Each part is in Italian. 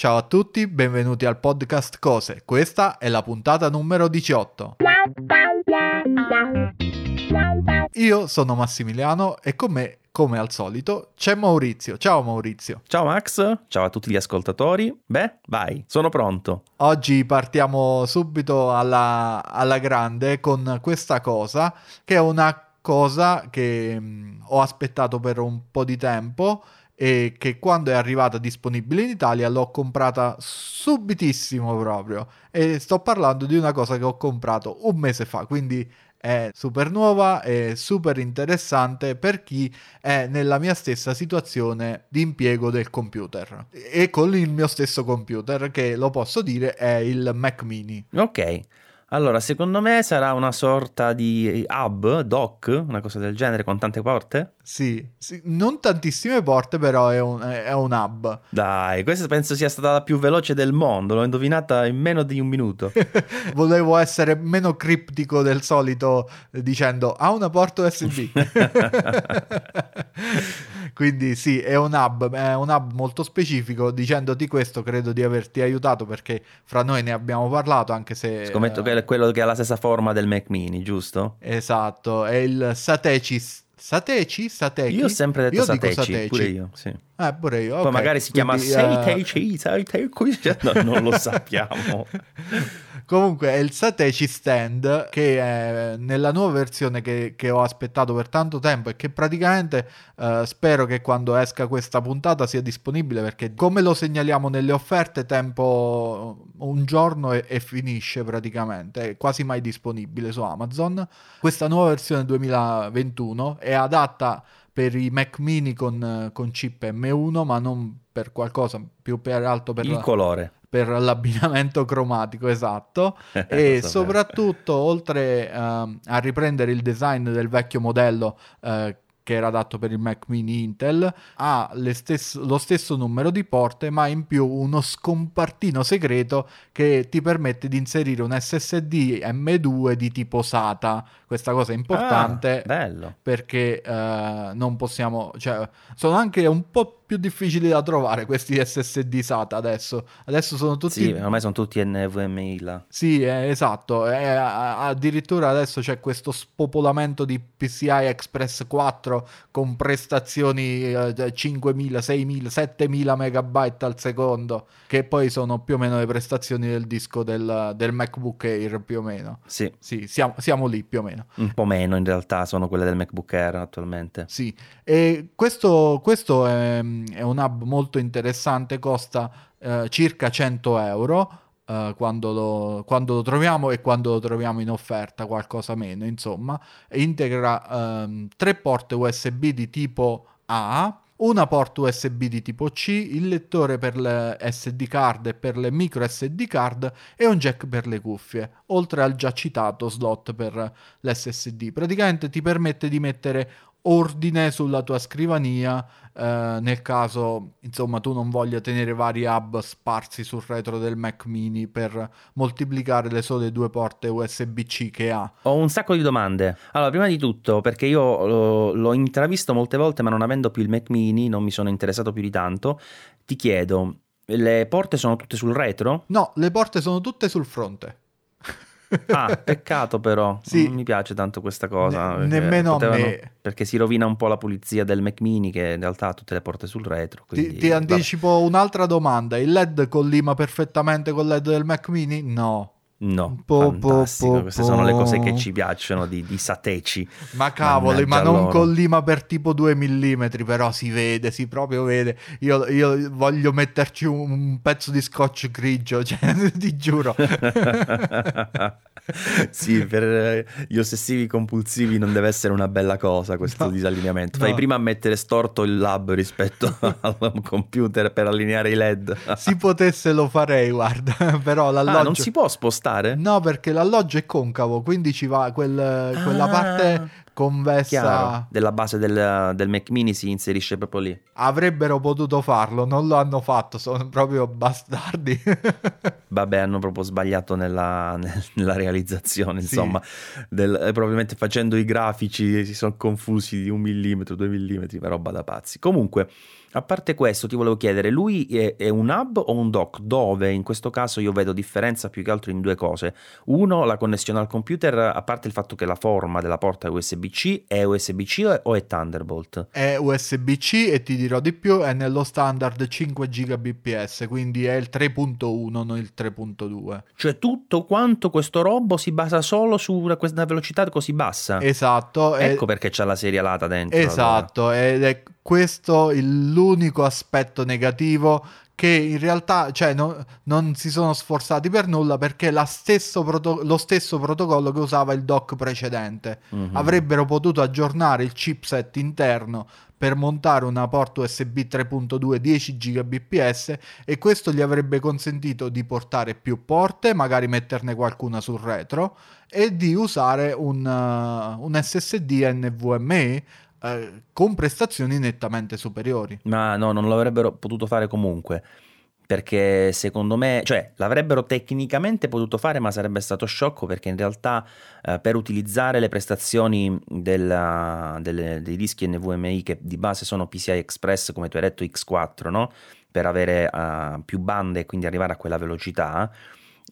Ciao a tutti, benvenuti al podcast Cose. Questa è la puntata numero 18. Io sono Massimiliano e con me, come al solito, c'è Maurizio. Ciao Maurizio. Ciao Max, ciao a tutti gli ascoltatori. Beh, vai, sono pronto. Oggi partiamo subito alla, alla grande con questa cosa, che è una cosa che mh, ho aspettato per un po' di tempo e che quando è arrivata disponibile in Italia l'ho comprata subitissimo proprio. E sto parlando di una cosa che ho comprato un mese fa quindi è super nuova e super interessante per chi è nella mia stessa situazione di impiego del computer. E con il mio stesso computer che lo posso dire è il Mac mini. Ok. Allora, secondo me sarà una sorta di hub, dock, una cosa del genere, con tante porte? sì, sì, non tantissime porte però è un, è un hub Dai, questa penso sia stata la più veloce del mondo, l'ho indovinata in meno di un minuto. Volevo essere meno criptico del solito eh, dicendo ha una porta USB. Quindi sì, è un hub, è un hub molto specifico. Dicendoti questo, credo di averti aiutato perché fra noi ne abbiamo parlato, anche se. Scommetto eh, che è quello che ha la stessa forma del Mac mini, giusto? Esatto, è il Sateci. Sateci? Sateki? Io ho sempre detto Io dico Sateci, pure io, sì. Eh, pure io. Poi ok. magari si chiama Quindi, eh, Sateci, Sateci, no, non lo sappiamo. Comunque è il Sateci Stand che è nella nuova versione che, che ho aspettato per tanto tempo e che praticamente eh, spero che quando esca questa puntata sia disponibile perché come lo segnaliamo nelle offerte tempo un giorno e, e finisce praticamente, è quasi mai disponibile su Amazon. Questa nuova versione 2021 è adatta per i Mac mini con, con chip M1 ma non per qualcosa più per alto per Il la- colore. per l'abbinamento cromatico esatto e soprattutto oltre ehm, a riprendere il design del vecchio modello eh, che era adatto per il Mac mini Intel ha le stess- lo stesso numero di porte ma in più uno scompartino segreto che ti permette di inserire un SSD M2 di tipo SATA questa cosa è importante Ah, bello. perché eh, non possiamo, cioè, sono anche un po' più difficili da trovare questi SSD SATA adesso. Adesso sono tutti. Sì, ormai sono tutti NVMe là. Sì, eh, esatto. eh, a- addirittura adesso c'è questo spopolamento di PCI Express 4 con prestazioni eh, 5.000, 6.000, 7.000 megabyte al secondo, che poi sono più o meno le prestazioni del disco del, del MacBook Air, più o meno. Sì, Sì, siamo, siamo lì più o meno. un po' meno in realtà sono quelle del MacBook Air attualmente. Sì, e questo, questo è, è un hub molto interessante, costa eh, circa 100 euro eh, quando, lo, quando lo troviamo e quando lo troviamo in offerta, qualcosa meno, insomma. Integra ehm, tre porte USB di tipo A, una porta USB di tipo C, il lettore per le SD card e per le micro SD card e un jack per le cuffie, oltre al già citato slot per l'SSD. Praticamente ti permette di mettere ordine sulla tua scrivania eh, nel caso insomma tu non voglia tenere vari hub sparsi sul retro del Mac mini per moltiplicare le sole due porte USB-C che ha Ho un sacco di domande. Allora, prima di tutto, perché io lo- l'ho intravisto molte volte, ma non avendo più il Mac mini, non mi sono interessato più di tanto, ti chiedo, le porte sono tutte sul retro? no le porte sono tutte sul fronte Ah, peccato però, Sì. non mi piace tanto questa cosa. Ne- perché nemmeno a potevano- me. Perché si rovina un po' la pulizia del Mac mini che in realtà ha tutte le porte sul retro. Ti, quindi, ti vabbè. anticipo un'altra domanda il LED collima perfettamente col LED del Mac mini? no No, Po, po, fantastico. po, Queste sono le cose po. che ci piacciono di, di Sateci. Ma cavoli, ma non loro. collima per tipo 2 mm, però si vede, si proprio vede. Io, io voglio metterci un, un pezzo di scotch grigio, cioè, ti giuro. sì, per gli ossessivi compulsivi non deve essere una bella cosa questo No, disallineamento. no. Fai prima a mettere storto il lab rispetto al computer per allineare i LED. si potesse lo farei, guarda, però Ah, l'alloggio... non si può spostare? No, perché l'alloggio è concavo, quindi ci va quel- quella Ah, parte convessa. Chiaro, della base del, del Mac mini si inserisce proprio lì. Avrebbero potuto farlo, non lo hanno fatto, sono proprio bastardi. Vabbè, hanno proprio sbagliato nella, nel- nella realizzazione, Sì. insomma, del- eh, probabilmente facendo i grafici si sono confusi di un millimetro, due millimetri, ma roba da pazzi. Comunque, A parte questo, ti volevo chiedere, lui è, è, un hub o un dock? Dove in questo caso io vedo differenza più che altro in due cose. Uno, la connessione al computer, a parte il fatto che la forma della porta è USB-C, è USB-C o è Thunderbolt? È USB-C e ti dirò di più, è nello standard 5 Gbps, quindi è il 3.1, non il 3.2. Cioè tutto quanto questo robo si basa solo su una velocità così bassa? Esatto. Ecco è... perché c'è la serialata dentro. Esatto, allora. ed è questo l'unico aspetto negativo che in realtà cioè, no, non si sono sforzati per nulla perché stesso proto- lo stesso protocollo che usava il dock precedente. Mm-hmm. Avrebbero potuto aggiornare il chipset interno per montare una porta USB 3.2 10 Gbps e questo gli avrebbe consentito di portare più porte, magari metterne qualcuna sul retro e di usare un, uh, un SSD NVMe eh, con prestazioni nettamente superiori. Ma no, non l'avrebbero potuto fare comunque. Perché secondo me, cioè l'avrebbero tecnicamente potuto fare, ma sarebbe stato sciocco perché in realtà eh, per utilizzare le prestazioni della, delle, dei dischi NVMe che di base sono PCI Express, come tu hai detto, X4, no? per avere uh, più bande e quindi arrivare a quella velocità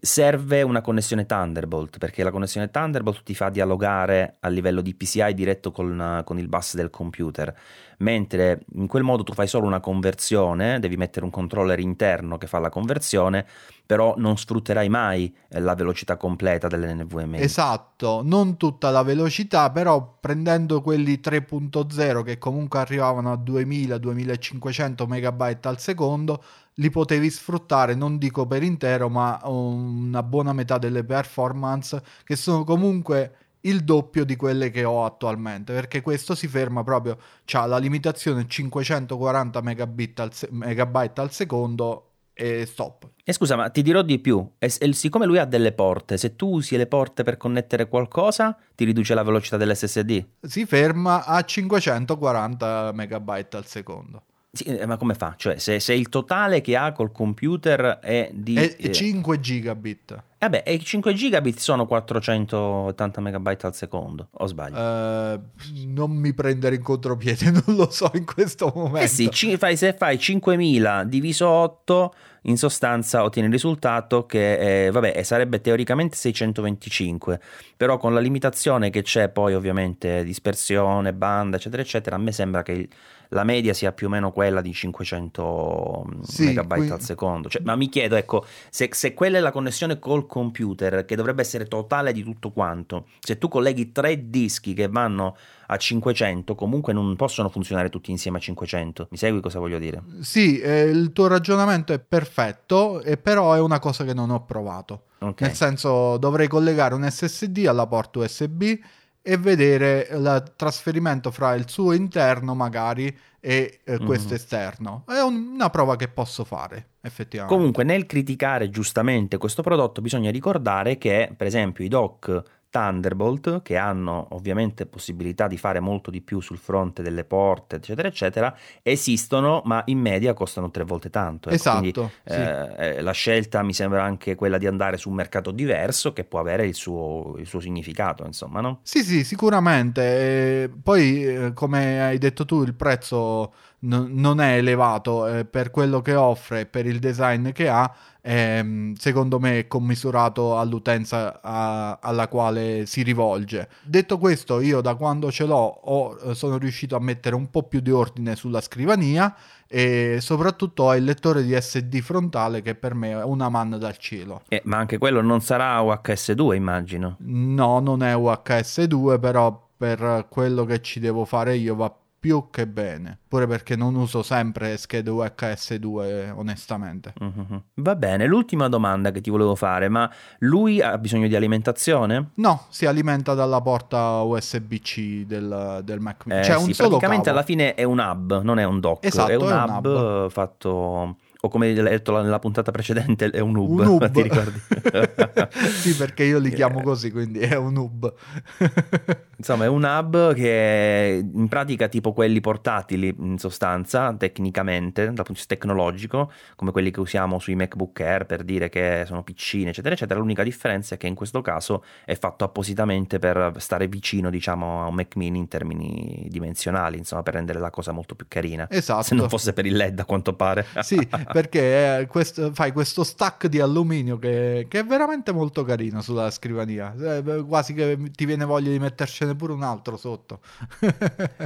serve una connessione Thunderbolt perché la connessione Thunderbolt ti fa dialogare a livello di PCI diretto con, con, il bus del computer mentre in quel modo tu fai solo una conversione devi mettere un controller interno che fa la conversione però non sfrutterai mai eh, la velocità completa dell'NVMe esatto non tutta la velocità però prendendo quelli 3.0 che comunque arrivavano a 2000-2500 MB al secondo li potevi sfruttare, non dico per intero, ma una buona metà delle performance che sono comunque il doppio di quelle che ho attualmente perché questo si ferma proprio c'ha la limitazione 540 megabit al, se- megabyte al secondo e stop e scusa ma ti dirò di più e, e, siccome lui ha delle porte se tu usi le porte per connettere qualcosa ti riduce la velocità dell'SSD si ferma a 540 megabyte al secondo sì, eh, ma come fa? Cioè, se, se, il totale che ha col computer è di... È 5 gigabit. Vabbè, e 5 gigabit sono 480 megabyte al secondo, o sbaglio? Uh, non mi prendere in contropiede, non lo so in questo momento. Eh sì, ci, fai, se fai 5000 diviso 8, in sostanza ottieni il risultato che, eh, vabbè, sarebbe teoricamente 625, però con la limitazione che c'è poi ovviamente dispersione, banda, eccetera, eccetera, a me sembra che... Il, la media sia più o meno quella di 500 sì, megabyte qui... al secondo. Cioè, ma mi chiedo, ecco, se, se, quella è la connessione col computer, che dovrebbe essere totale di tutto quanto, se tu colleghi tre dischi che vanno a 500, comunque non possono funzionare tutti insieme a 500. Mi segui cosa voglio dire? Sì, eh, il tuo ragionamento è perfetto, eh, però è una cosa che non ho provato. Okay. Nel senso, dovrei collegare un SSD alla porta USB e vedere il trasferimento fra il suo interno magari e eh, mm-hmm. questo esterno. È un, una prova che posso fare, effettivamente. Comunque, nel criticare giustamente questo prodotto, bisogna ricordare che, per esempio, i dock Thunderbolt, che hanno ovviamente possibilità di fare molto di più sul fronte delle porte, eccetera, eccetera, esistono, ma in media costano tre volte tanto. Ecco. Esatto. Quindi, sì. eh, la scelta mi sembra anche quella di andare su un mercato diverso che può avere il suo, il suo significato, insomma, no? Sì, sì, sicuramente. E poi, eh, come hai detto tu, il prezzo n- non è elevato eh, per quello che offre, e per il design che ha ehm, secondo me è commisurato all'utenza a, alla quale si rivolge. Detto questo, io da quando ce l'ho ho, eh, sono riuscito a mettere un po' più di ordine sulla scrivania e soprattutto ho il lettore di SD frontale che per me è una manna dal cielo. Eh, ma anche quello non sarà UHS2 immagino? No, non è UHS2 però per quello che ci devo fare io va più che bene. Pure perché non uso sempre schede UHS2, onestamente. Mm-hmm. Va bene, l'ultima domanda che ti volevo fare, ma lui ha bisogno di alimentazione? No, si alimenta dalla porta USB-C del, del Mac mini. Eh, cioè, sì, un solo praticamente alla fine è un hub, non è un dock. Esatto, è un, è un hub, hub fatto o come hai detto nella puntata precedente è un hub, un hub. ti ricordi? sì, perché io li chiamo così, quindi è un hub. Insomma, è un hub che in pratica tipo quelli portatili in sostanza, tecnicamente, dal punto di vista tecnologico, come quelli che usiamo sui MacBook Air per dire che sono piccini, eccetera, eccetera. L'unica differenza è che in questo caso è fatto appositamente per stare vicino, diciamo, a un Mac mini in termini dimensionali, insomma, per rendere la cosa molto più carina. Esatto. Se non fosse per il LED, a quanto pare. sì, perché eh, questo, fai questo stack di alluminio che, che, è veramente molto carino sulla scrivania. Eh, quasi che ti viene voglia di mettercene pure un altro sotto.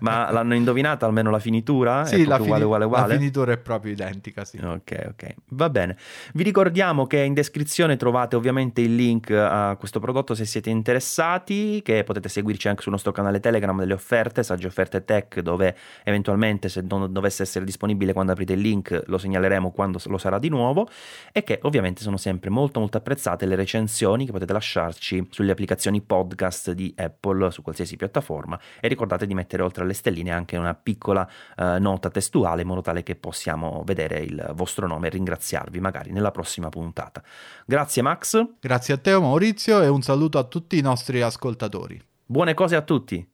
Ma l'hanno indovinata almeno la finitura? Sì, la, fini- uguale, uguale, uguale? la finitura è proprio identica, sì. Ok, ok. Va bene. Vi ricordiamo che in descrizione trovate ovviamente il link a questo prodotto se siete interessati, che potete seguirci anche sul nostro canale Telegram delle offerte, Sagge Offerte Tech, dove eventualmente se non dovesse essere disponibile quando aprite il link lo segnaleremo quando lo sarà di nuovo e che ovviamente sono sempre molto molto apprezzate le recensioni che potete lasciarci sulle applicazioni podcast di Apple su qualsiasi piattaforma e ricordate di mettere oltre alle stelline anche una piccola eh, nota testuale in modo tale che possiamo vedere il vostro nome e ringraziarvi magari nella prossima puntata. Grazie Max. Grazie a te Maurizio e un saluto a tutti i nostri ascoltatori. Buone cose a tutti.